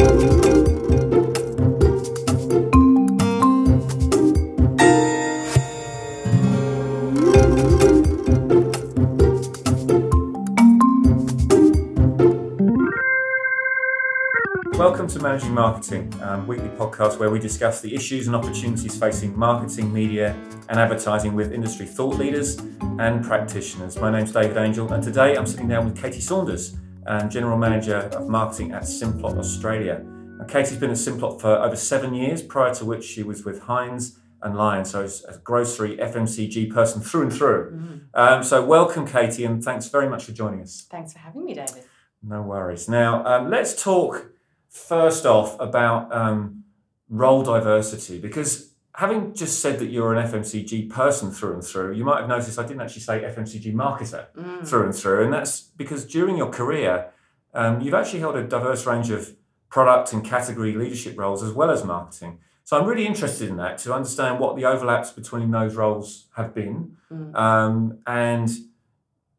Welcome to Managing Marketing, um, weekly podcast where we discuss the issues and opportunities facing marketing, media, and advertising with industry thought leaders and practitioners. My name's David Angel, and today I'm sitting down with Katie Saunders, um, General Manager of Marketing at Simplot Australia. And Katie's been at Simplot for over seven years, prior to which she was with Heinz and Lion, so a grocery FMCG person through and through. Mm. Um, so, welcome, Katie, and thanks very much for joining us. Thanks for having me, David. No worries. Now, um, let's talk first off about um, role diversity because having just said that you're an FMCG person through and through, you might have noticed I didn't actually say FMCG marketer Mm. through and through, and that's because during your career, um, you've actually held a diverse range of product and category leadership roles as well as marketing. So I'm really interested in that to understand what the overlaps between those roles have been, Mm. um, and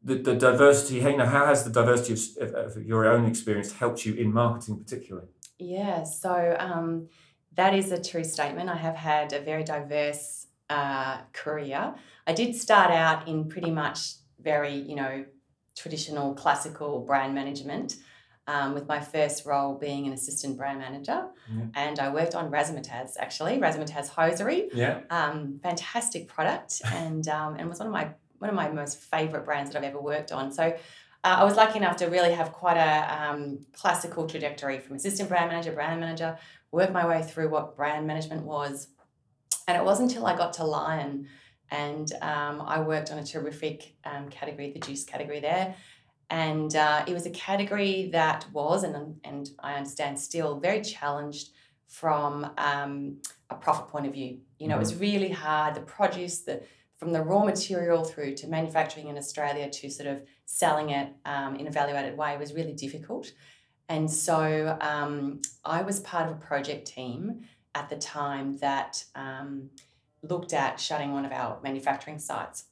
the, the diversity. You know, how has the diversity of, of, of your own experience helped you in marketing, particularly? Yeah, so um, that is a true statement. I have had a very diverse uh, career. I did start out in pretty much very, you know, traditional classical brand management. Um, with my first role being an assistant brand manager, Yeah. and I worked on Razzmatazz actually, Razzmatazz hosiery, Yeah. um, fantastic product and um, and was one of my one of my most favorite brands that I've ever worked on. So uh, I was lucky enough to really have quite a um, classical trajectory from assistant brand manager, brand manager, work my way through what brand management was, and it wasn't until I got to Lion and um, I worked on a terrific um, category, the juice category there. And uh, it was a category that was, and, and I understand still, very challenged from um, a profit point of view. You know, it was really hard. The produce, the from the raw material through to manufacturing in Australia to sort of selling it um, in a value added way was really difficult. And so um, I was part of a project team at the time that um, looked at shutting one of our manufacturing sites.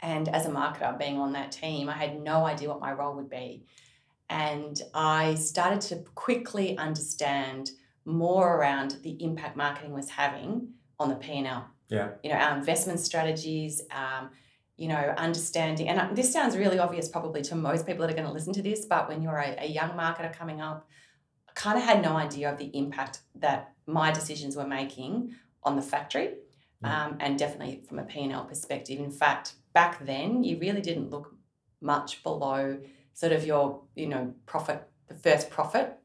And as a marketer, being on that team, I had no idea what my role would be. And I started to quickly understand more around the impact marketing was having on the P&L. Yeah. You know, our investment strategies, um, you know, understanding, and uh, this sounds really obvious probably to most people that are going to listen to this, but when you're a, a young marketer coming up, kind of had no idea of the impact that my decisions were making on the factory Yeah. um, and definitely from a P&L perspective. In fact, back then, you really didn't look much below sort of your, you know, profit, the first profit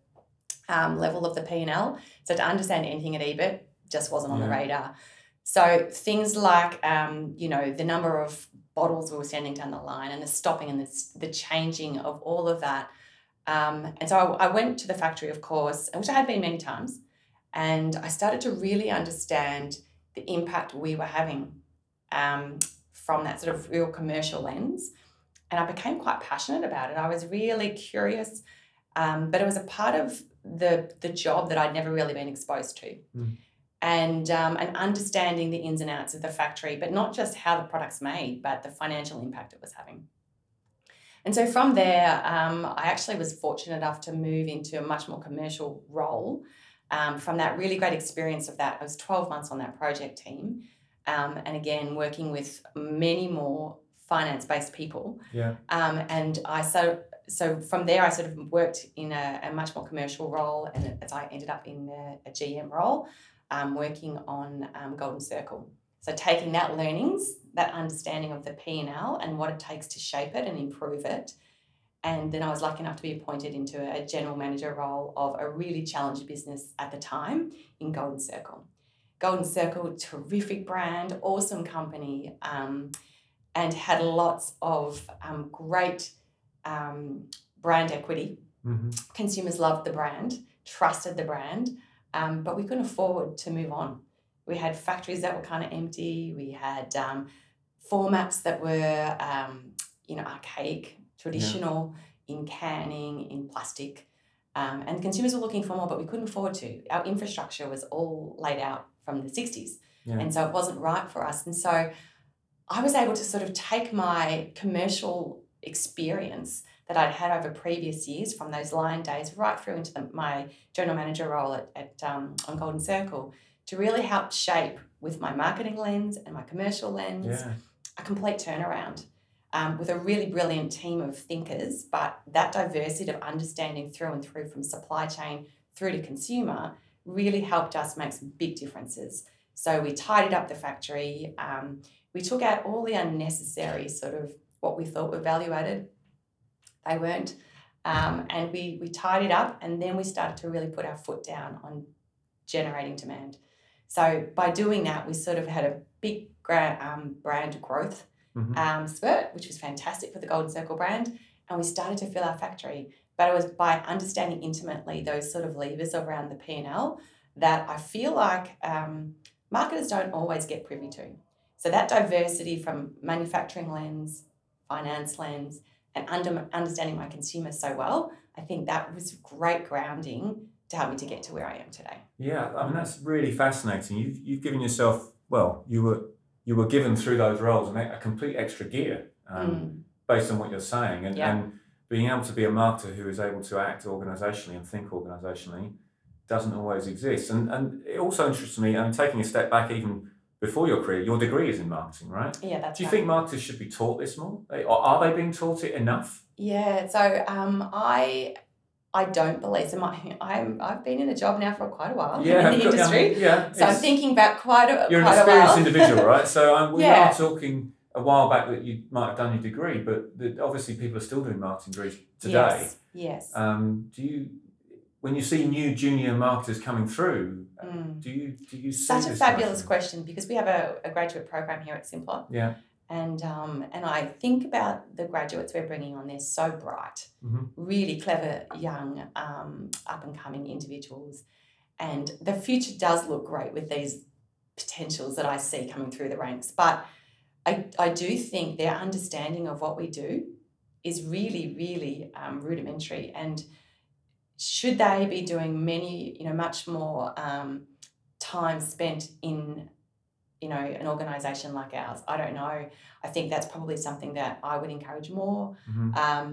um, level of the P&L. So to understand anything at EBIT just wasn't on the radar. So things like, um, you know, the number of bottles we were sending down the line and the stopping and the, the changing of all of that. Um, and so I, I went to the factory, of course, which I had been many times, and I started to really understand the impact we were having um, from that sort of real commercial lens. And I became quite passionate about it. I was really curious, um, but it was a part of the the job that I'd never really been exposed to. Mm. And, um, and understanding the ins and outs of the factory, but not just how the product's made, but the financial impact it was having. And so from there, um, I actually was fortunate enough to move into a much more commercial role. Um, from that really great experience of that, I was 12 months on that project team. Um, and again, working with many more finance based people. Yeah. Um, and I so so from there, I sort of worked in a, a much more commercial role, and as I ended up in a, a GM role, um, working on um, Golden Circle. So taking that learnings, that understanding of the P and what it takes to shape it and improve it, and then I was lucky enough to be appointed into a general manager role of a really challenged business at the time in Golden Circle. Golden Circle, terrific brand, awesome company, um, and had lots of um, great um, brand equity. hmm Consumers loved the brand, trusted the brand, um, but we couldn't afford to move on. We had factories that were kind of empty. We had um, formats that were, um, you know, archaic, traditional in canning, in plastic. Um, and consumers were looking for more, but we couldn't afford to. Our infrastructure was all laid out from the 60s. Yeah. And so it wasn't right for us. And so I was able to sort of take my commercial experience that I'd had over previous years from those Lion days right through into the, my general manager role at, at um, on Golden Circle to really help shape with my marketing lens and my commercial lens Yeah. A complete turnaround um, with a really brilliant team of thinkers. But that diversity of understanding through and through from supply chain through to consumer really helped us make some big differences. So we tidied up the factory. Um, we took out all the unnecessary sort of what we thought were value added. They weren't. Um, and we, we tidied up and then we started to really put our foot down on generating demand. So by doing that, we sort of had a big gra- um, brand growth Mhm. um, spurt, which was fantastic for the Golden Circle brand. And we started to fill our factory. But it was by understanding intimately those sort of levers around the P&L that I feel like um, marketers don't always get privy to. So that diversity from manufacturing lens, finance lens, and under, understanding my consumers so well, I think that was great grounding to help me to get to where I am today. Yeah, I mean that's really fascinating. You've you've given yourself well. You were you were given through those roles a complete extra gear um, Mm. based on what you're saying, and, Yeah. and being able to be a marketer who is able to act organisationally and think organisationally doesn't always exist. And and it also interests me. And taking a step back, even before your career, your degree is in marketing, right? Yeah, that's Do you right. think marketers should be taught this more? Or are they being taught it enough? Yeah, so um, I I don't believe so. My, I'm I've been in a job now for quite a while in the of course, I industry, yeah. so I'm thinking back quite a bit. You're an quite a experienced individual, right? So um, we Yeah. are talking a while back that you might have done your degree, but the, obviously people are still doing marketing degrees today. Yes, yes. Um, do you, when you see new junior marketers coming through, Mm. do you do you see Such a fabulous question because we have a, a graduate program here at Simplot, Yeah. And um, and I think about the graduates we're bringing on. They're so bright, Mhm. really clever, young, um, up and coming individuals, and the future does look great with these potentials that I see coming through the ranks. But I I do think their understanding of what we do is really really um, rudimentary and should they be doing many you know much more um, time spent in you know an organization like ours i don't know. I think that's probably something that i would encourage more. Mhm. um,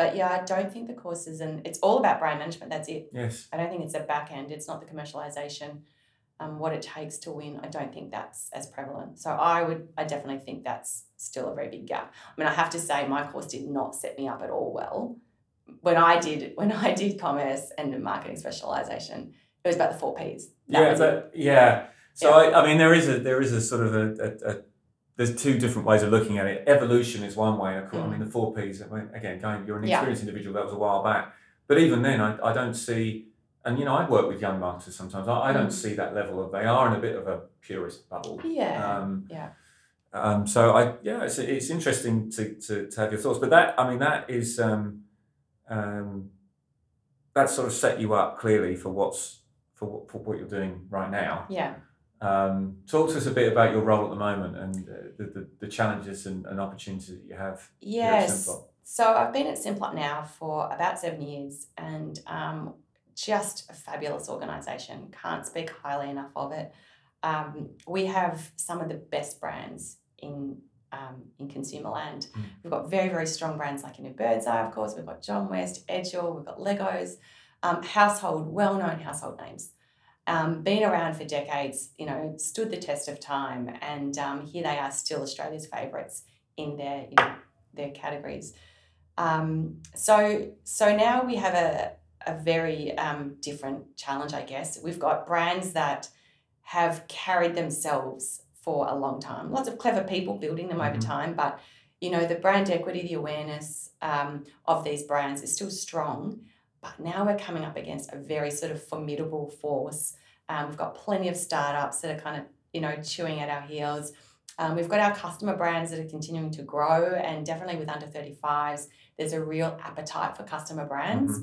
but yeah i don't think the courses and it's all about brand management that's it. Yes. i don't think it's a back end it's not the commercialization um, what it takes to win. I don't think that's as prevalent. So i would i definitely think that's still a very big gap. I mean i have to say my course did not set me up at all well. When i did when i did commerce and marketing specialization it was about the four p's. That yeah, but yeah. So I, I mean, there is a there is a sort of a, a, a there's two different ways of looking at it. Evolution is one way. Of course, I mean, the four Ps. I mean, again, going, you're an Mm. Yeah. experienced individual. That was a while back. But even then, I, I don't see. And you know, I work with young marketers sometimes. I, I don't Mm. see that level of. They are in a bit of a purist bubble. yeah Um, yeah um, so I yeah, it's, it's interesting to, to, to have your thoughts. But that I mean that is um, um, that sort of set you up clearly for what's for what, for what you're doing right now. yeah Um, talk to us a bit about your role at the moment and uh, the, the, the challenges and, and opportunities that you have. Yes. So I've been at Simplot now for about seven years and um, just a fabulous organisation. Can't speak highly enough of it. Um, we have some of the best brands in um, in consumer land. Mm. We've got very, very strong brands like in Bird's Eye, of course. We've got John West, Edgell, we've got Leggo's, um, household, well known household names. Um, been around for decades, you know, stood the test of time, and um, here they are still Australia's favourites in their, you know, their categories. Um, so, so now we have a, a very um, different challenge, I guess. We've got brands that have carried themselves for a long time. Lots of clever people building them over Mhm. time, but you know the brand equity, the awareness um, of these brands is still strong. But now we're coming up against a very sort of formidable force. Um, we've got plenty of startups that are kind of you know chewing at our heels. Um, we've got our customer brands that are continuing to grow, and definitely with under 35s, there's a real appetite for customer brands,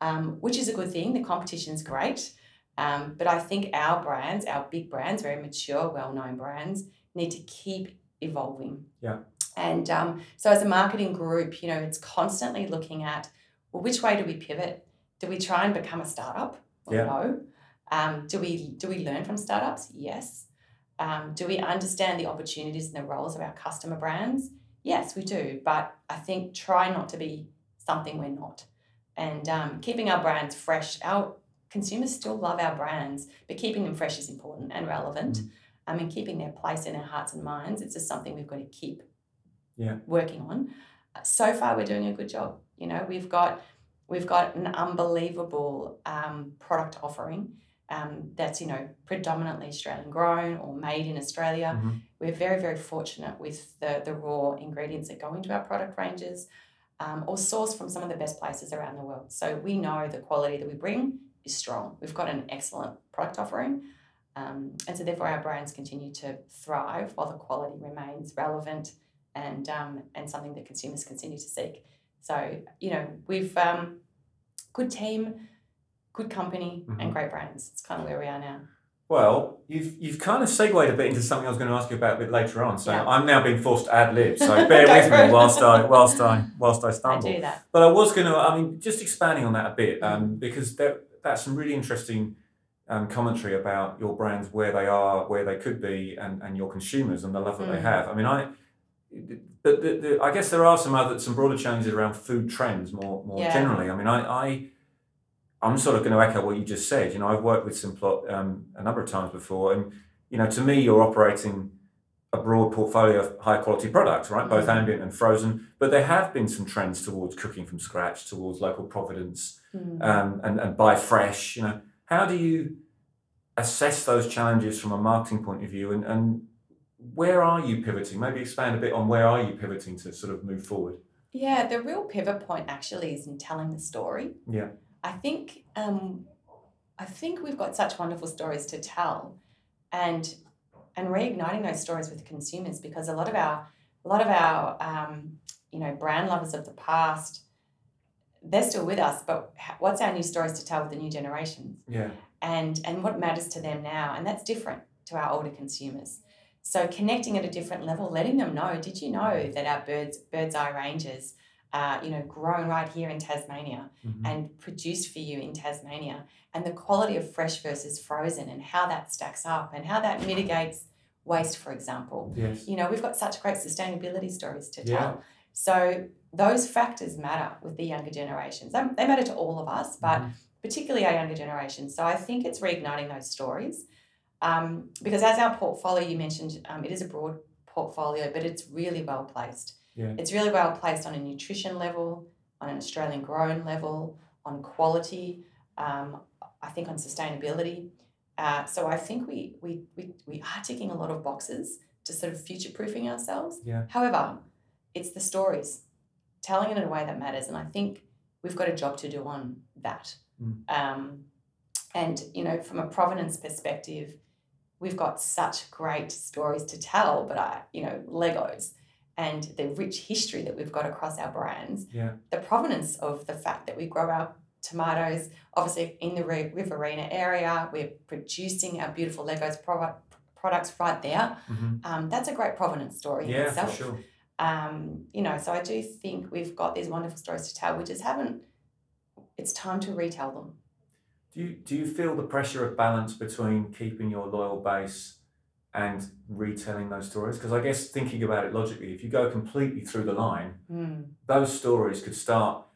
um, which is a good thing. The competition's great. Um, but I think our brands, our big brands, very mature, well known brands, need to keep evolving. Yeah. And um, so as a marketing group, you know, it's constantly looking at, well, which way do we pivot? Do we try and become a startup? Well, Yeah. No. Um, do we do we learn from startups? Yes. Um, do we understand the opportunities and the roles of our customer brands? Yes, we do. But I think try not to be something we're not. And um, keeping our brands fresh, our consumers still love our brands, but keeping them fresh is important and relevant. Mm. I mean, keeping their place in our hearts and minds, it's just something we've got to keep yeah. working on. So far, we're doing a good job. You know, we've got we've got an unbelievable um, product offering um, that's you know predominantly Australian grown or made in Australia. Mm-hmm. We're very very fortunate with the the raw ingredients that go into our product ranges, um, or sourced from some of the best places around the world. So we know the quality that we bring is strong. We've got an excellent product offering. Um, and so therefore our brands continue to thrive while the quality remains relevant and um, and something that consumers continue to seek. So you know we've um, good team, good company, mm-hmm. and great brands. It's kind of where we are now. Well, you've you've kind of segued a bit into something I was going to ask you about a bit later on. So yeah. I'm now being forced to ad lib. So bear with me whilst I whilst I whilst I stumble. I do that. But I was going to. I mean, just expanding on that a bit, um, mm-hmm. because there, that's some really interesting um, commentary about your brands, where they are, where they could be, and, and your consumers and the love that mm. they have. I mean, I but the, the, I guess there are some other some broader challenges around food trends more more yeah. generally. I mean, I, I I'm sort of going to echo what you just said. You know, I've worked with Simplot um, a number of times before, and you know, to me, you're operating a broad portfolio of high quality products, right? Both mm-hmm. ambient and frozen. But there have been some trends towards cooking from scratch, towards local providence, mm. um, and and buy fresh. You know, how do you assess those challenges from a marketing point of view, and and where are you pivoting? Maybe expand a bit on where are you pivoting to sort of move forward. Yeah, the real pivot point actually is in telling the story. Yeah. I think um, I think we've got such wonderful stories to tell, and and reigniting those stories with consumers because a lot of our a lot of our um, you know brand lovers of the past they're still with us but what's our new stories to tell with the new generations yeah and and what matters to them now and that's different to our older consumers so connecting at a different level letting them know did you know that our birds bird's eye ranges uh, you know, grown right here in Tasmania mm-hmm. and produced for you in Tasmania, and the quality of fresh versus frozen and how that stacks up and how that mitigates waste, for example. Yes. You know, we've got such great sustainability stories to tell. Yeah. So those factors matter with the younger generations. They, they matter to all of us, but mm-hmm. particularly our younger generations. So I think it's reigniting those stories. Um, because as our portfolio, you mentioned, um, it is a broad portfolio, but it's really well placed. Yeah. It's really well placed on a nutrition level, on an Australian grown level, on quality, um, I think on sustainability. Uh, so I think we, we, we, we are ticking a lot of boxes to sort of future proofing ourselves. Yeah. However, it's the stories, telling it in a way that matters. And I think we've got a job to do on that. Mm. Um, and, you know, from a provenance perspective, we've got such great stories to tell, but I, you know, Leggo's and the rich history that we've got across our brands, yeah. the provenance of the fact that we grow our tomatoes, obviously in the Riverina area, we're producing our beautiful Leggo's product, products right there. Mm-hmm. Um, that's a great provenance story yeah, in itself. For sure. Um, you know, so I do think we've got these wonderful stories to tell. We just haven't. It's time to retell them. Do you do you feel the pressure of balance between keeping your loyal base and retelling those stories. Because I guess thinking about it logically, if you go completely through the line, mm. those stories could start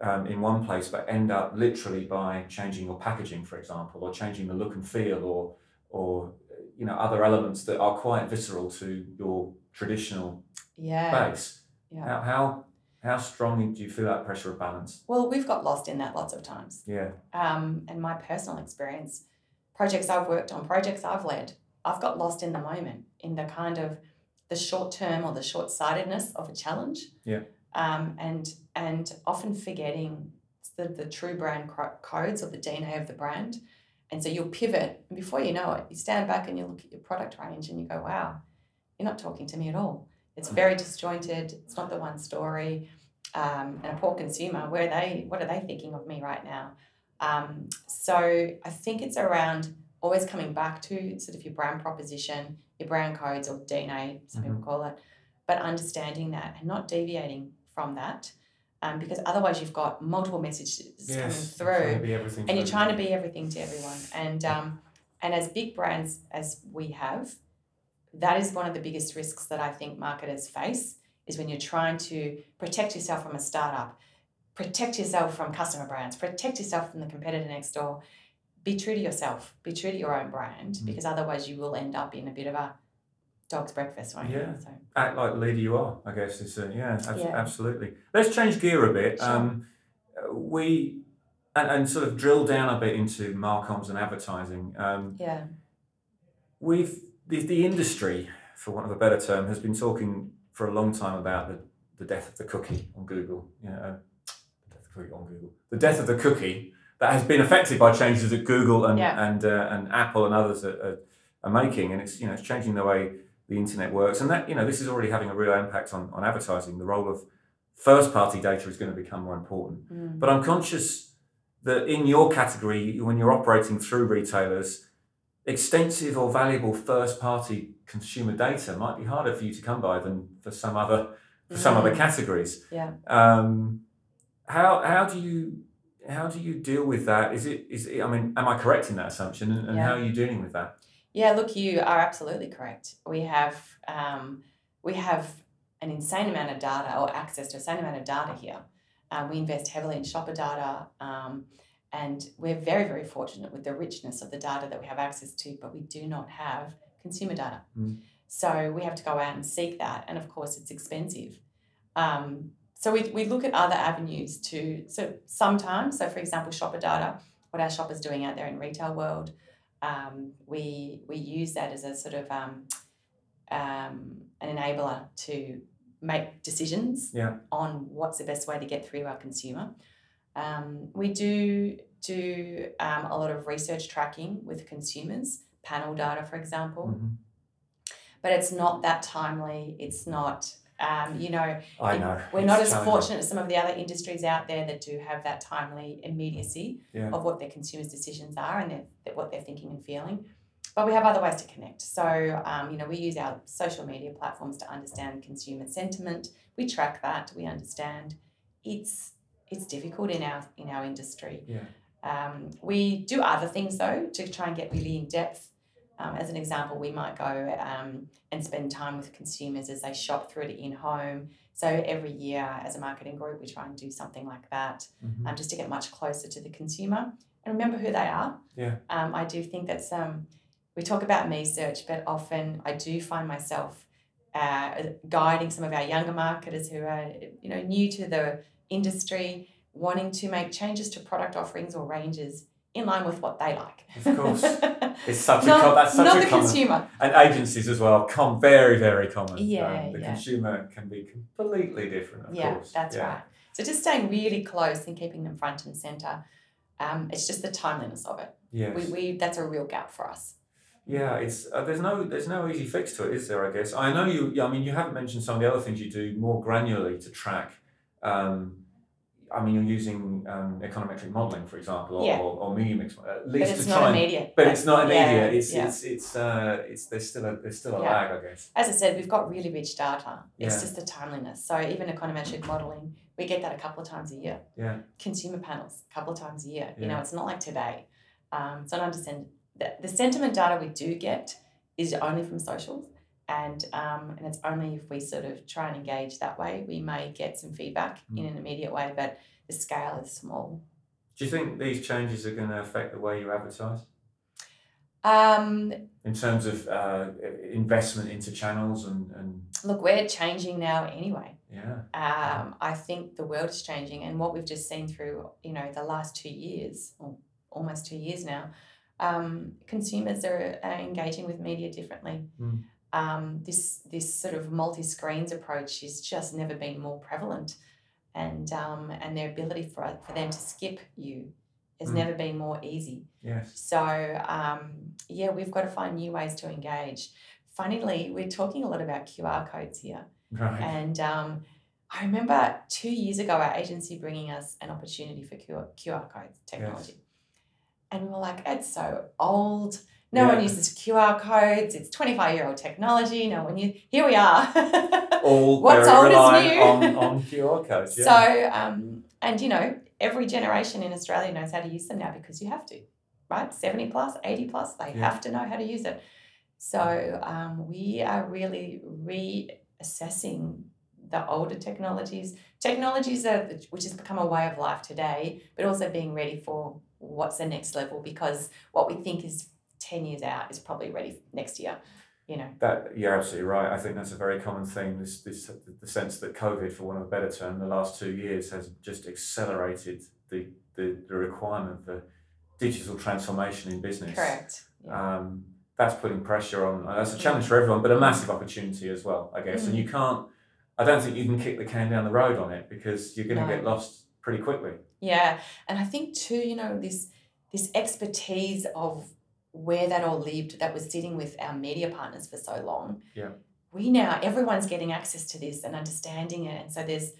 um, in one place but end up literally by changing your packaging, for example, or changing the look and feel, or or you know other elements that are quite visceral to your traditional yeah. base. Yeah. How, how how strongly do you feel that pressure of balance? Well, we've got lost in that lots of times. Yeah. Um, and my personal experience, projects I've worked on, projects I've led, I've got lost in the moment, in the kind of the short term or the short sightedness of a challenge. Yeah. Um, and and often forgetting the, the true brand codes or the DNA of the brand. And so you'll pivot, and before you know it, you stand back and you look at your product range and you go, wow, you're not talking to me at all. It's very disjointed, it's not the one story. Um, and a poor consumer, where they what are they thinking of me right now? Um, so I think it's around always coming back to sort of your brand proposition, your brand codes or DNA, some mm-hmm. people call it, but understanding that and not deviating from that. Um, because otherwise you've got multiple messages yes, coming through and you're trying to be everything to everyone and um, and as big brands as we have that is one of the biggest risks that i think marketers face is when you're trying to protect yourself from a startup protect yourself from customer brands, protect yourself from the competitor next door. Be true to yourself, be true to your own brand, Mm. because otherwise you will end up in a bit of a dog's breakfast, Yeah. So, Act like the leader you are, I guess. Is uh, yeah, ab- Yeah. absolutely. Let's change gear a bit. Sure. Um, we and, and sort of drill down a bit into marcoms and advertising. Um, yeah, we've the, the industry, for want of a better term, has been talking for a long time about the, the death of the cookie on Google. You know, uh, the death of the cookie on Google. The death of the cookie that has been affected by changes that Google and Yeah. and uh, and Apple and others are, are, are making, and it's you know it's changing the way the internet works, and that you know this is already having a real impact on on advertising. The role of first party data is going to become more important. Mm. But I'm conscious that in your category, when you're operating through retailers, extensive or valuable first party consumer data might be harder for you to come by than for some other for some other Mm. categories. Yeah. Um, how how do you how do you deal with that? Is it is it, I mean, am I correct in that assumption? And, and Yeah. how are you dealing with that? Yeah, look, you are absolutely correct. We have um, we have an insane amount of data or access to a insane amount of data here. Um, we invest heavily in shopper data, um, and we're very very fortunate with the richness of the data that we have access to. But we do not have consumer data, Mm. so we have to go out and seek that, and of course it's expensive. Um, so we, we look at other avenues to so sometimes so for example shopper data what our shoppers doing out there in retail world um, we we use that as a sort of um, um, an enabler to make decisions Yeah. on what's the best way to get through our consumer. Um, we do do um, a lot of research tracking with consumers, panel data, for example, Mhm. but it's not that timely. It's not, um, you know, I know we're It's not as challenging. fortunate as some of the other industries out there that do have that timely immediacy Yeah. of what their consumers' decisions are and their, what they're thinking and feeling. But we have other ways to connect. So, um, you know, we use our social media platforms to understand consumer sentiment. We track that. We understand. It's it's difficult in our in our industry. Yeah. Um, we do other things though to try and get really in depth. Um, as an example, we might go um, and spend time with consumers as they shop through it in home. So every year, as a marketing group, we try and do something like that, Mhm. um, just to get much closer to the consumer and remember who they are. Yeah. Um, I do think that's um, we talk about me search, but often I do find myself uh, guiding some of our younger marketers who are you know new to the industry, wanting to make changes to product offerings or ranges in line with what they like. Of course. It's such a not, com- that's such not a the common consumer. and agencies as well come very very common Yeah, Um, the yeah. consumer can be completely different of yeah, course that's Yeah. right. So just staying really close and keeping them front and center. Um, it's just the timeliness of it. Yeah. We, we that's a real gap for us. yeah it's uh, there's no there's no easy fix to it is there i guess i know you i mean you haven't mentioned some of the other things you do more granularly to track um, I mean, you're using um, econometric modelling, for example, or, Yeah. or, or media mix, at But it's to not try and, immediate. but it's not Yeah, immediate. It's yeah. it's it's uh, it's there's still a there's still a Yeah. lag, I guess. As I said, we've got really rich data. It's Yeah. just the timeliness. So even econometric modelling, we get that a couple of times a year. Yeah. Consumer panels, a couple of times a year. You know, it's not like today. Um, so I understand the sentiment data we do get is only from socials. And um, and it's only if we sort of try and engage that way, we may get some feedback in Mm. an immediate way, but the scale is small. Do you think these changes are going to affect the way you advertise Um, in terms of uh, investment into channels and and look, we're changing now anyway. yeah Um, I think the world is changing, and what we've just seen through, you know, the last two years, or almost two years now, um, consumers are, are engaging with media differently. Mm. Um, this this sort of multi screens approach has just never been more prevalent, and um, and their ability for for them to skip you has Mm. never been more easy. yes So um, yeah, we've got to find new ways to engage. Funnily, we're talking a lot about QR codes here. right And um, I remember two years ago, our agency bringing us an opportunity for QR, QR codes technology. And we were like, it's so old. No one uses QR codes. It's 25 year old technology. No one use. Here we are. all What's old is new. on on QR codes. Yeah. So, um, and you know, every generation in Australia knows how to use them now because you have to, right? 70 plus, 80 plus, they Yeah. have to know how to use it. So, um, we are really reassessing the older technologies, technologies that which has become a way of life today, but also being ready for what's the next level because what we think is 10 years out is probably ready next year you know that you're absolutely right i think that's a very common theme this this the sense that covid for one of a better term the last two years has just accelerated the the, the requirement for digital transformation in business correct yeah. um, that's putting pressure on that's a challenge for everyone but a massive opportunity as well i guess mm. and you can't i don't think you can kick the can down the road on it because you're going to no. get lost pretty quickly yeah and i think too you know this this expertise of where that all lived that was sitting with our media partners for so long. Yeah. We now everyone's getting access to this and understanding it. And so there's,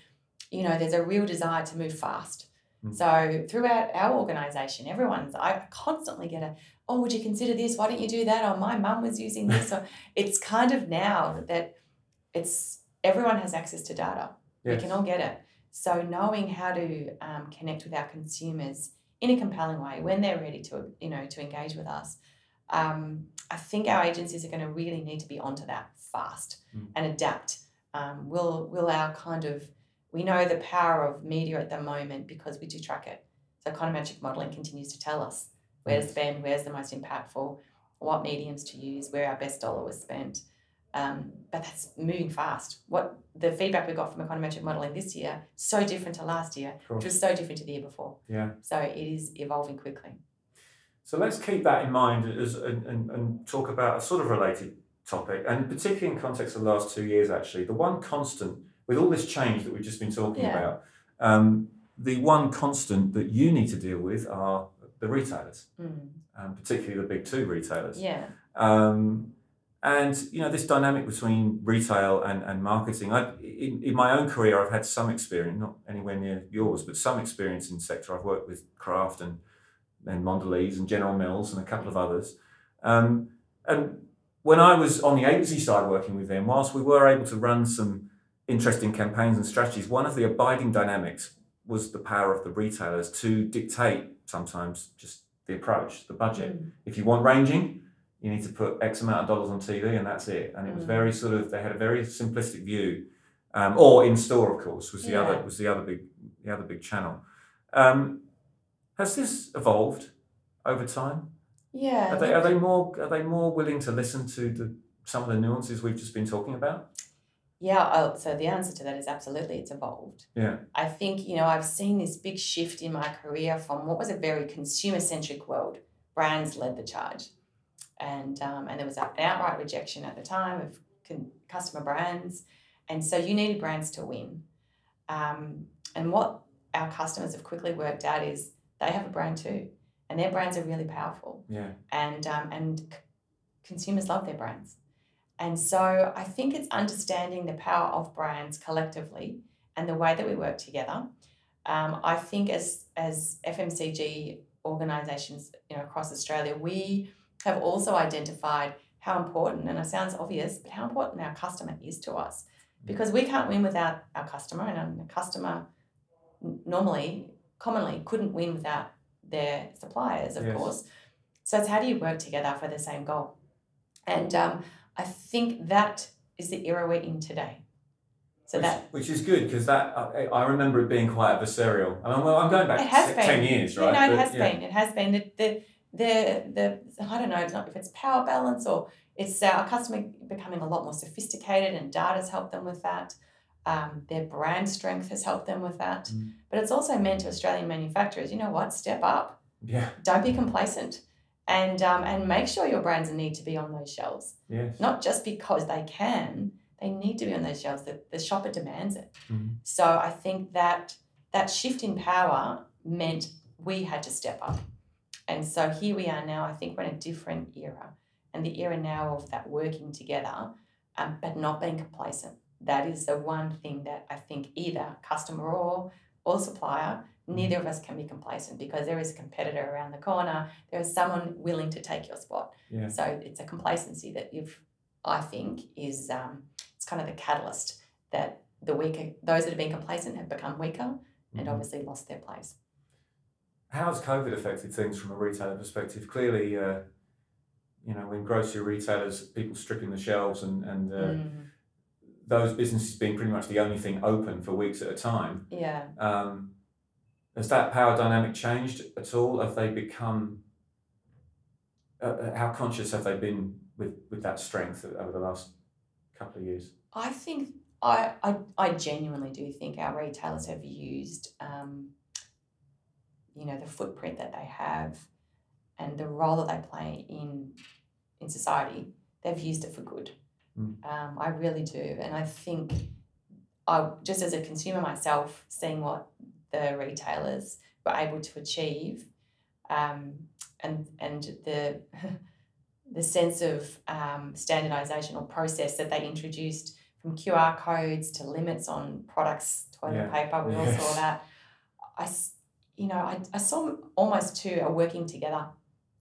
you know, there's a real desire to move fast. Mm. So throughout our organization, everyone's I constantly get a, oh, would you consider this? Why don't you do that? Oh, my mum was using this. so it's kind of now that it's everyone has access to data. Yes. We can all get it. So knowing how to um, connect with our consumers in a compelling way when they're ready to you know to engage with us um, i think our agencies are going to really need to be onto that fast mm. and adapt um, will will our kind of we know the power of media at the moment because we do track it so econometric modeling continues to tell us where to spend where's the most impactful what mediums to use where our best dollar was spent um, but that's moving fast. What the feedback we got from econometric modelling this year so different to last year, which was so different to the year before. Yeah. So it is evolving quickly. So let's keep that in mind as and, and, and talk about a sort of related topic, and particularly in context of the last two years. Actually, the one constant with all this change that we've just been talking yeah. about, um, the one constant that you need to deal with are the retailers, mm. um, particularly the big two retailers. Yeah. Um, and you know this dynamic between retail and, and marketing. I, in, in my own career, I've had some experience, not anywhere near yours, but some experience in the sector. I've worked with Kraft and and Mondelez and General Mills and a couple of others. Um, and when I was on the agency side working with them, whilst we were able to run some interesting campaigns and strategies, one of the abiding dynamics was the power of the retailers to dictate sometimes just the approach, the budget. Mm. If you want ranging, you need to put X amount of dollars on TV and that's it. And it was mm. very sort of they had a very simplistic view, um, or in store, of course, was the yeah. other was the other big the other big channel. Um, has this evolved over time? Yeah. Are they are they more are they more willing to listen to the some of the nuances we've just been talking about? Yeah, I'll, so the answer to that is absolutely it's evolved. Yeah. I think, you know, I've seen this big shift in my career from what was a very consumer centric world. Brands led the charge and um, and there was an outright rejection at the time of con- customer brands, and so you needed brands to win. Um, and what our customers have quickly worked out is they have a brand too, and their brands are really powerful. Yeah. And um, and c- consumers love their brands, and so I think it's understanding the power of brands collectively and the way that we work together. Um, I think as as FMCG organisations, you know, across Australia, we have also identified how important, and it sounds obvious, but how important our customer is to us. Because we can't win without our customer, and a customer normally, commonly, couldn't win without their suppliers, of yes. course. So it's how do you work together for the same goal? And um, I think that is the era we're in today. So which, that which is good because that I, I, remember it being quite adversarial. I mean, well, I'm going back it has ten been. years, right? You know, it has been. It has been. The, the, the I don't know if it's power balance or it's our customer becoming a lot more sophisticated and data's helped them with that. Um, their brand strength has helped them with that. Mm. But it's also meant to Australian manufacturers, you know what, step up. Yeah. Don't be complacent. And um, and make sure your brands need to be on those shelves. Yes. Not just because they can, they need to be on those shelves. The, the shopper demands it. Mm. So I think that that shift in power meant we had to step up. And so here we are now. I think we're in a different era, and the era now of that working together, um, but not being complacent. That is the one thing that I think either customer or or supplier, neither of us can be complacent because there is a competitor around the corner. There is someone willing to take your spot. Yeah. So it's a complacency that you've, I think, is um, it's kind of the catalyst that the weaker those that have been complacent have become weaker mm-hmm. and obviously lost their place. How's COVID affected things from a retailer perspective? Clearly, uh, you know, when grocery retailers, people stripping the shelves and, and uh, mm. those businesses being pretty much the only thing open for weeks at a time. Yeah. Um, has that power dynamic changed at all? Have they become? Uh, uh, how conscious have they been with with that strength over the last couple of years? I think I I, I genuinely do think our retailers have used, um, you know, the footprint that they have, and the role that they play in in society. They've used it for good. Mm. Um, I really do, and I think I just as a consumer myself, seeing what the retailers were able to achieve, um, and and the the sense of um, standardization or process that they introduced from QR codes to limits on products, toilet Yeah. paper, we all Yes. saw that. I, you know, I, I saw almost two are working together.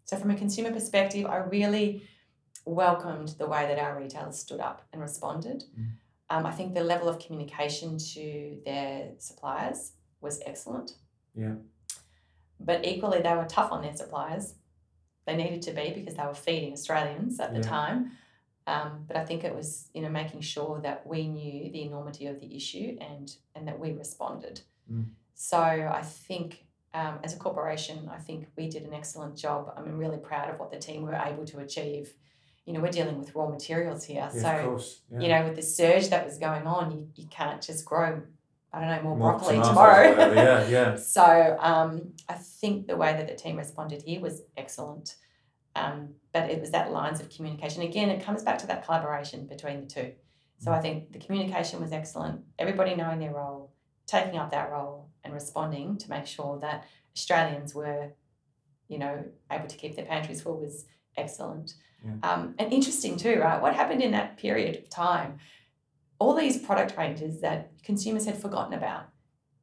So from a consumer perspective, I really welcomed the way that our retailers stood up and responded. Mm. Um, I think the level of communication to their suppliers was excellent. Yeah. But equally, they were tough on their suppliers. They needed to be because they were feeding Australians at the Yeah. time. Um, but I think it was you know making sure that we knew the enormity of the issue and and that we responded. Mm. So I think um, as a corporation, I think we did an excellent job. I'm really proud of what the team were able to achieve. You know, we're dealing with raw materials here, Yeah, so. Yeah. you know with the surge that was going on, you, you can't just grow I don't know more, broccoli tomatoes tomorrow. Yeah, yeah. So um, I think the way that the team responded here was excellent. Um, but it was that lines of communication. Again, it comes back to that collaboration between the two. So I think the communication was excellent. Everybody knowing their role, taking up that role, and responding to make sure that Australians were, you know, able to keep their pantries full was excellent. Yeah. Um, and interesting too, right? What happened in that period of time? All these product ranges that consumers had forgotten about,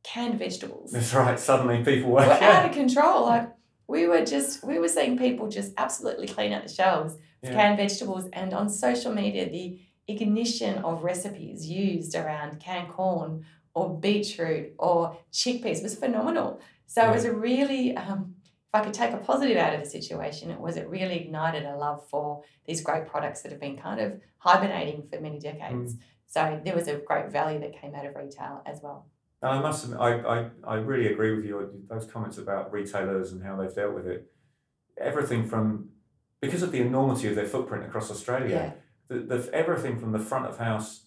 canned vegetables That's right. Suddenly people were. were out of control. Like we were just we were seeing people just absolutely clean out the shelves of Yeah. canned vegetables and on social media the ignition of recipes used around canned corn or beetroot or chickpeas was phenomenal. So it was a really um, if I could take a positive out of the situation, it was it really ignited a love for these great products that have been kind of hibernating for many decades. So there was a great value that came out of retail as well. And I must admit, I, I, I really agree with you. Those comments about retailers and how they've dealt with it. Everything from, because of the enormity of their footprint across Australia, the, the, everything from the front of house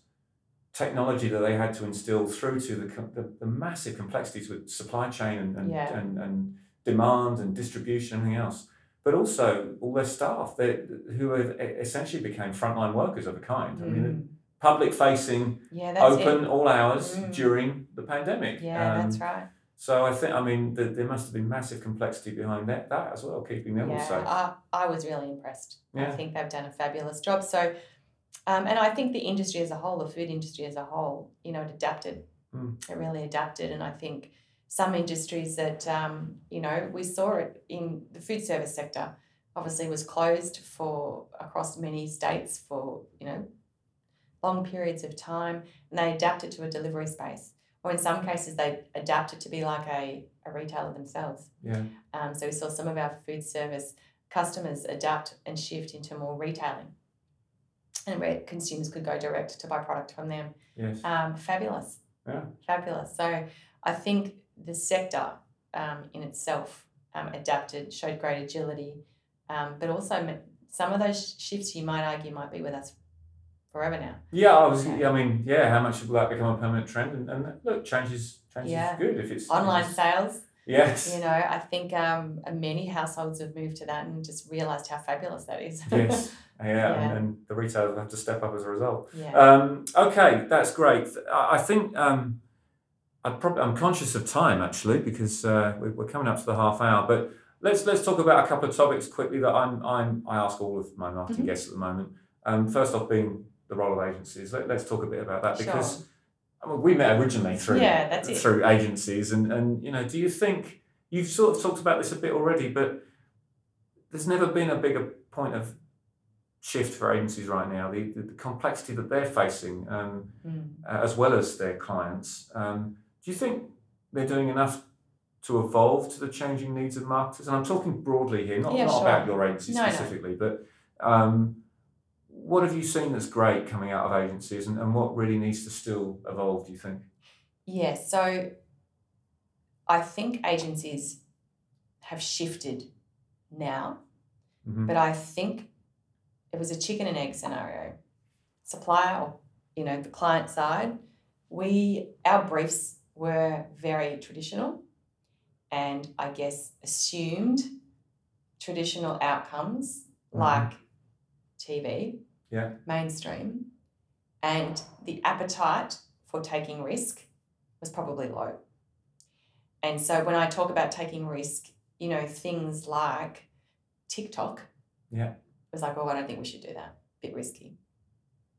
technology that they had to instill through to the, the, the massive complexities with supply chain and, and, Yeah. and, and demand and distribution and everything else. But also all their staff they, who have essentially became frontline workers of a kind. I mean, Mm. public facing, Yeah, that's it. open all hours Mm. during the pandemic. Yeah, that's Um, right. So I think, I mean, th there must have been massive complexity behind that, that as well, keeping them all safe. I, I was really impressed. I think they've done a fabulous job. So, um, and I think the industry as a whole, the food industry as a whole, you know, it adapted. Mm. It really adapted, and I think some industries that um, you know we saw it in the food service sector. Obviously, was closed for across many states for you know long periods of time, and they adapted to a delivery space. Or in some cases, they adapted to be like a, a retailer themselves. Yeah. Um, so we saw some of our food service customers adapt and shift into more retailing. And where consumers could go direct to buy product from them. Yes. Um, fabulous. Yeah. Fabulous. So I think the sector um, in itself um, adapted, showed great agility, um, but also some of those shifts you might argue might be with us forever now. Yeah, I was. I mean, yeah. How much will that become a permanent trend? And, and look, change is change Yeah. good if it's if Online it's- sales, Yes. you know, I think um, many households have moved to that and just realised how fabulous that is. yes. Yeah, Yeah. And, and the retailers have to step up as a result. yeah. Um, okay, that's great. I, I think um, I probably I'm conscious of time actually because uh, we- we're coming up to the half hour. But let's let's talk about a couple of topics quickly that I'm I'm I ask all of my marketing Mhm. guests at the moment. Um, first off, being the role of agencies. Let, let's talk a bit about that because Sure. We met originally through Yeah, that's it. through agencies, and and you know, do you think you've sort of talked about this a bit already, but there's never been a bigger point of shift for agencies right now. The the, the complexity that they're facing, um, Mm. uh, as well as their clients. Um, do you think they're doing enough to evolve to the changing needs of marketers? And I'm talking broadly here, not, Yeah, not sure. about your agency No, no. specifically, but um, what have you seen that's great coming out of agencies and, and what really needs to still evolve, do you think? Yeah, so I think agencies have shifted now, Mhm. but I think it was a chicken and egg scenario. Supplier, or, you know, the client side, we our briefs were very traditional and I guess assumed traditional outcomes Mhm. like TV, Yeah. mainstream, and the appetite for taking risk was probably low. And so when I talk about taking risk, you know, things like TikTok, Yeah. it was like, oh, I don't think we should do that. A Bit risky.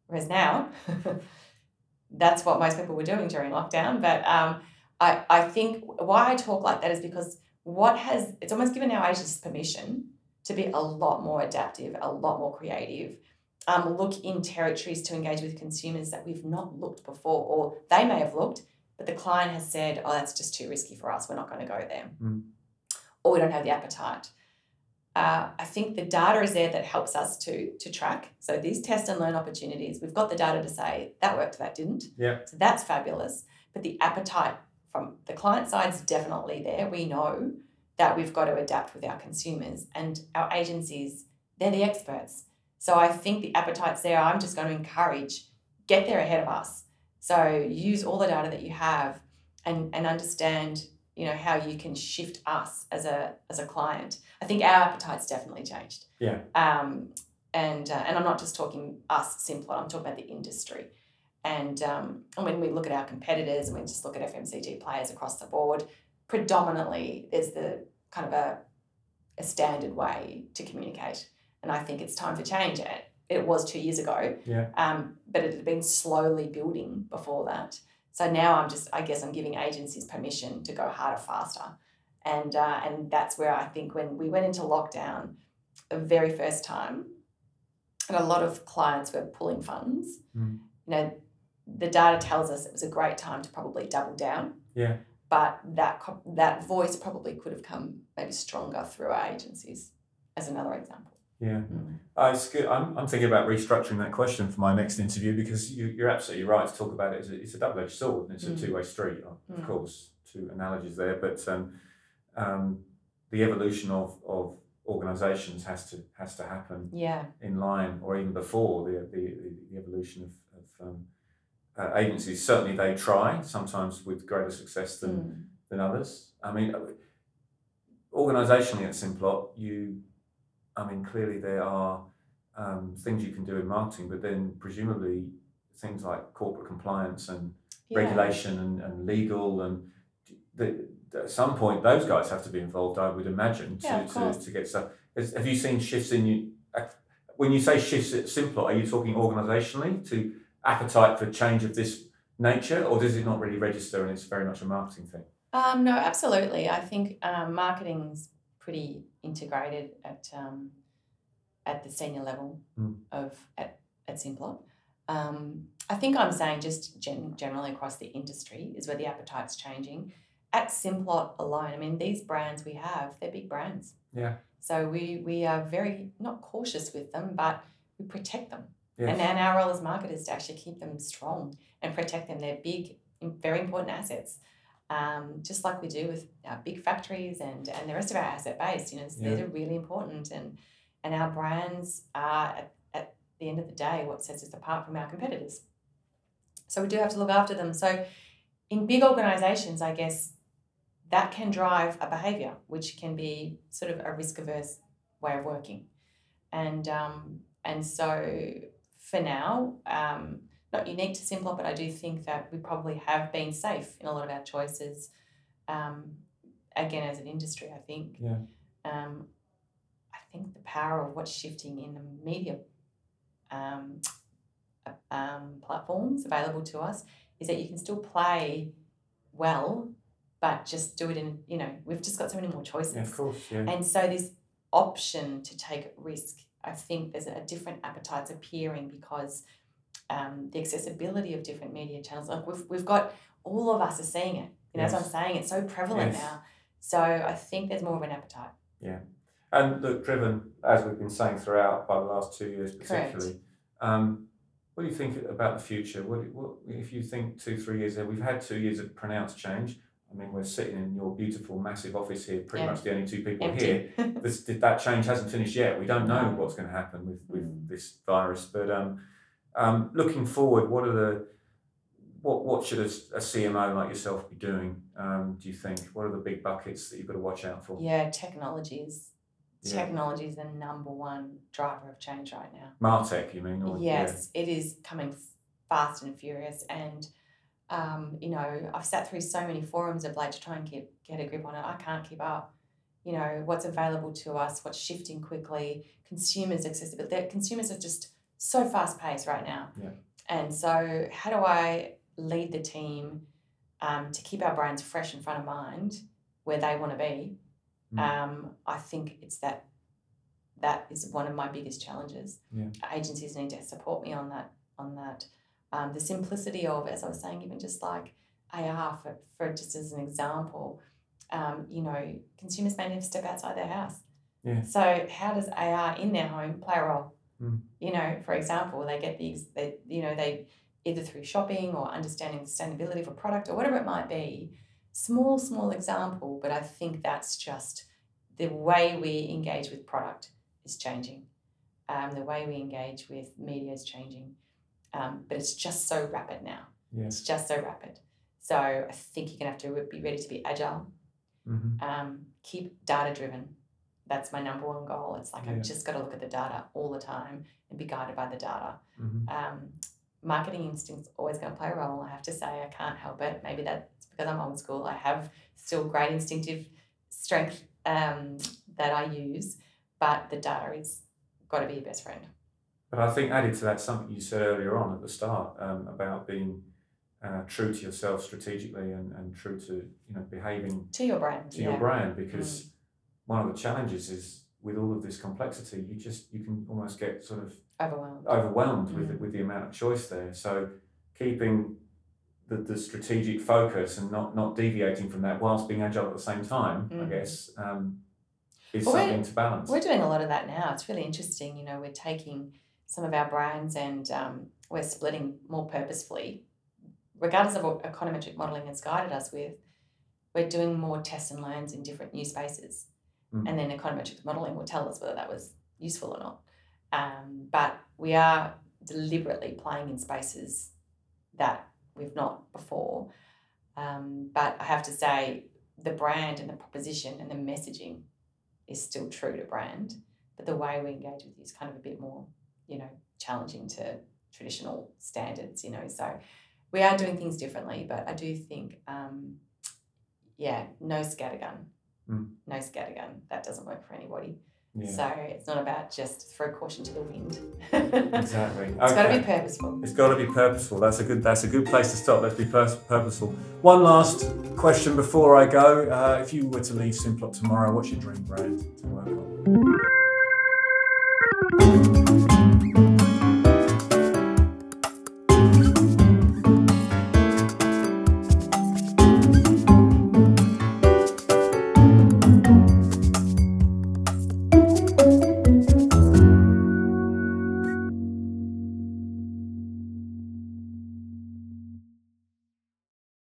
Whereas now, that's what most people were doing during lockdown. But um, I, I think why I talk like that is because what has it's almost given our agents permission to be a lot more adaptive, a lot more creative, um, look in territories to engage with consumers that we've not looked before, or they may have looked, but the client has said, oh, that's just too risky for us, we're not going to go there. Mm. Or we don't have the appetite. Uh, I think the data is there that helps us to, to track. So these test and learn opportunities, we've got the data to say that worked, that didn't. Yeah. So that's fabulous. But the appetite from the client side is definitely there. We know that we've got to adapt with our consumers and our agencies, they're the experts. So I think the appetite's there. I'm just going to encourage get there ahead of us. So use all the data that you have and, and understand, you know, how you can shift us as a as a client. I think our appetite's definitely changed. Yeah. Um, and uh, and I'm not just talking us Simplot, I'm talking about the industry. And um, and when we look at our competitors and we just look at FMCG players across the board, predominantly there's the kind of a, a standard way to communicate. And I think it's time for change. It, it was two years ago, Yeah. um, but it had been slowly building before that. So now I'm just, I guess I'm giving agencies permission to go harder, faster. And, uh, and that's where I think when we went into lockdown the very first time, and a lot of clients were pulling funds, Mm. you know, the data tells us it was a great time to probably double down. Yeah. But that that voice probably could have come maybe stronger through our agencies, as another example. Yeah. Mm. Uh, it's good. I'm, I'm thinking about restructuring that question for my next interview because you, you're absolutely right to talk about it. It's a, it's a double edged sword and it's Mm. a two way street, of Mm. course, two analogies there. But um, um, the evolution of, of organisations has to has to happen Yeah, in line or even before the, the, the evolution of, of um, uh, agencies. Certainly they try, sometimes with greater success than, Mm. than others. I mean, organisationally at Simplot, you, I mean, clearly there are um, things you can do in marketing, but then presumably things like corporate compliance and Yeah. regulation and, and legal and the, at some point those guys have to be involved, I would imagine, to, Yeah, to, to get stuff. Have you seen shifts in you? When you say shifts at Simplot, are you talking organisationally to appetite for change of this nature, or does it not really register and it's very much a marketing thing? Um, no, absolutely. I think um, marketing's pretty integrated at um, at the senior level Mm. of at, at Simplot. Um, I think I'm saying just gen- generally across the industry is where the appetite's changing. At Simplot alone, I mean, these brands we have, they're big brands. Yeah. So we we are very not cautious with them, but we protect them. Yes. And, and our role as marketers to actually keep them strong and protect them. They're big, very important assets, um, just like we do with our big factories and, and the rest of our asset base. You know, so these are really important. And, and our brands are, at, at the end of the day, what sets us apart from our competitors. So we do have to look after them. So in big organizations, I guess that can drive a behavior, which can be sort of a risk averse way of working. And, um, and so for now, um, not unique to Simplot, but I do think that we probably have been safe in a lot of our choices. Um, again, as an industry, I think. Yeah. Um, I think the power of what's shifting in the media um, um, platforms available to us is that you can still play well, but just do it in, you know, we've just got so many more choices. Yeah, of course. Yeah. And so this option to take risk, I think there's a different appetite's appearing because um, the accessibility of different media channels, like we've, we've got, all of us are seeing it. You know, as I'm saying, it's so prevalent Yes. now. So I think there's more of an appetite. Yeah. And look, driven, as we've been saying throughout by the last two years, particularly, Um, what do you think about the future? What, what if you think two, three years ahead? We've had two years of pronounced change. I mean, we're sitting in your beautiful, massive office here, pretty Yeah. much the only two people Empty. here. This, that change hasn't finished yet. We don't know what's going to happen with, with Mm. this virus. But um, um, looking forward, what are the what what should a, a CMO like yourself be doing? Um, do you think? What are the big buckets that you've got to watch out for? yeah, technology is Yeah. technology is the number one driver of change right now. Martech, you mean? Or, Yes, it is coming fast and furious, and um, you know, I've sat through so many forums of like to try and keep get a grip on it. I can't keep up. You know, what's available to us, what's shifting quickly, consumers accessibility. Consumers are just so fast paced right now. Yeah. And so, how do I lead the team um, to keep our brands fresh in front of mind where they want to be? Mm. Um, I think it's that that is one of my biggest challenges. Yeah. Agencies need to support me on that. On that, um, the simplicity of, as I was saying, even just like AR for, for just as an example, um, you know, consumers may to step outside their house. Yeah. So how does AR in their home play a role? Mm. You know, for example, they get these, they, you know, they either through shopping or understanding the sustainability of a product or whatever it might be. Small, small example, but I think that's just the way we engage with product is changing. Um, the way we engage with media is changing. Um, but it's just so rapid now. Yes. It's just so rapid. So I think you're going to have to be ready to be agile, hmm um, keep data driven. That's my number one goal. It's like Yeah. I've just got to look at the data all the time and be guided by the data. hmm Um, marketing instinct's always going to play a role. I have to say, I can't help it. Maybe that's because I'm old school. I have still great instinctive strength um, that I use, but the data is got to be your best friend. But I think added to that something you said earlier on at the start um, about being uh, true to yourself strategically and, and true to you know behaving To your brand. to yeah. your brand because one of the challenges is with all of this complexity you just you can almost get sort of Overwhelmed. overwhelmed with Mm. with the amount of choice there so keeping the, the strategic focus and not not deviating from that whilst being agile at the same time I Mm. guess um, is Well, something to balance We're doing a lot of that now. It's really interesting. You know, we're taking some of our brands and um, we're splitting more purposefully, regardless of what econometric modelling has guided us with. We're doing more tests and learns in different new spaces, Mm. and then econometric modelling will tell us whether that was useful or not. Um, but we are deliberately playing in spaces that we've not before. Um, but I have to say, the brand and the proposition and the messaging is still true to brand, but the way we engage with you is kind of a bit more, you know, challenging to traditional standards, you know. So we are doing things differently, but I do think, um, yeah, no scattergun. Mm. No scattergun. That doesn't work for anybody. yeah So it's not about just throw caution to the wind. exactly It's got to be purposeful. It's got to be purposeful. That's a good. That's a good place to stop. Let's be pers- purposeful. One last question before I go. Uh, if you were to leave Simplot tomorrow, what's your dream brand to work on?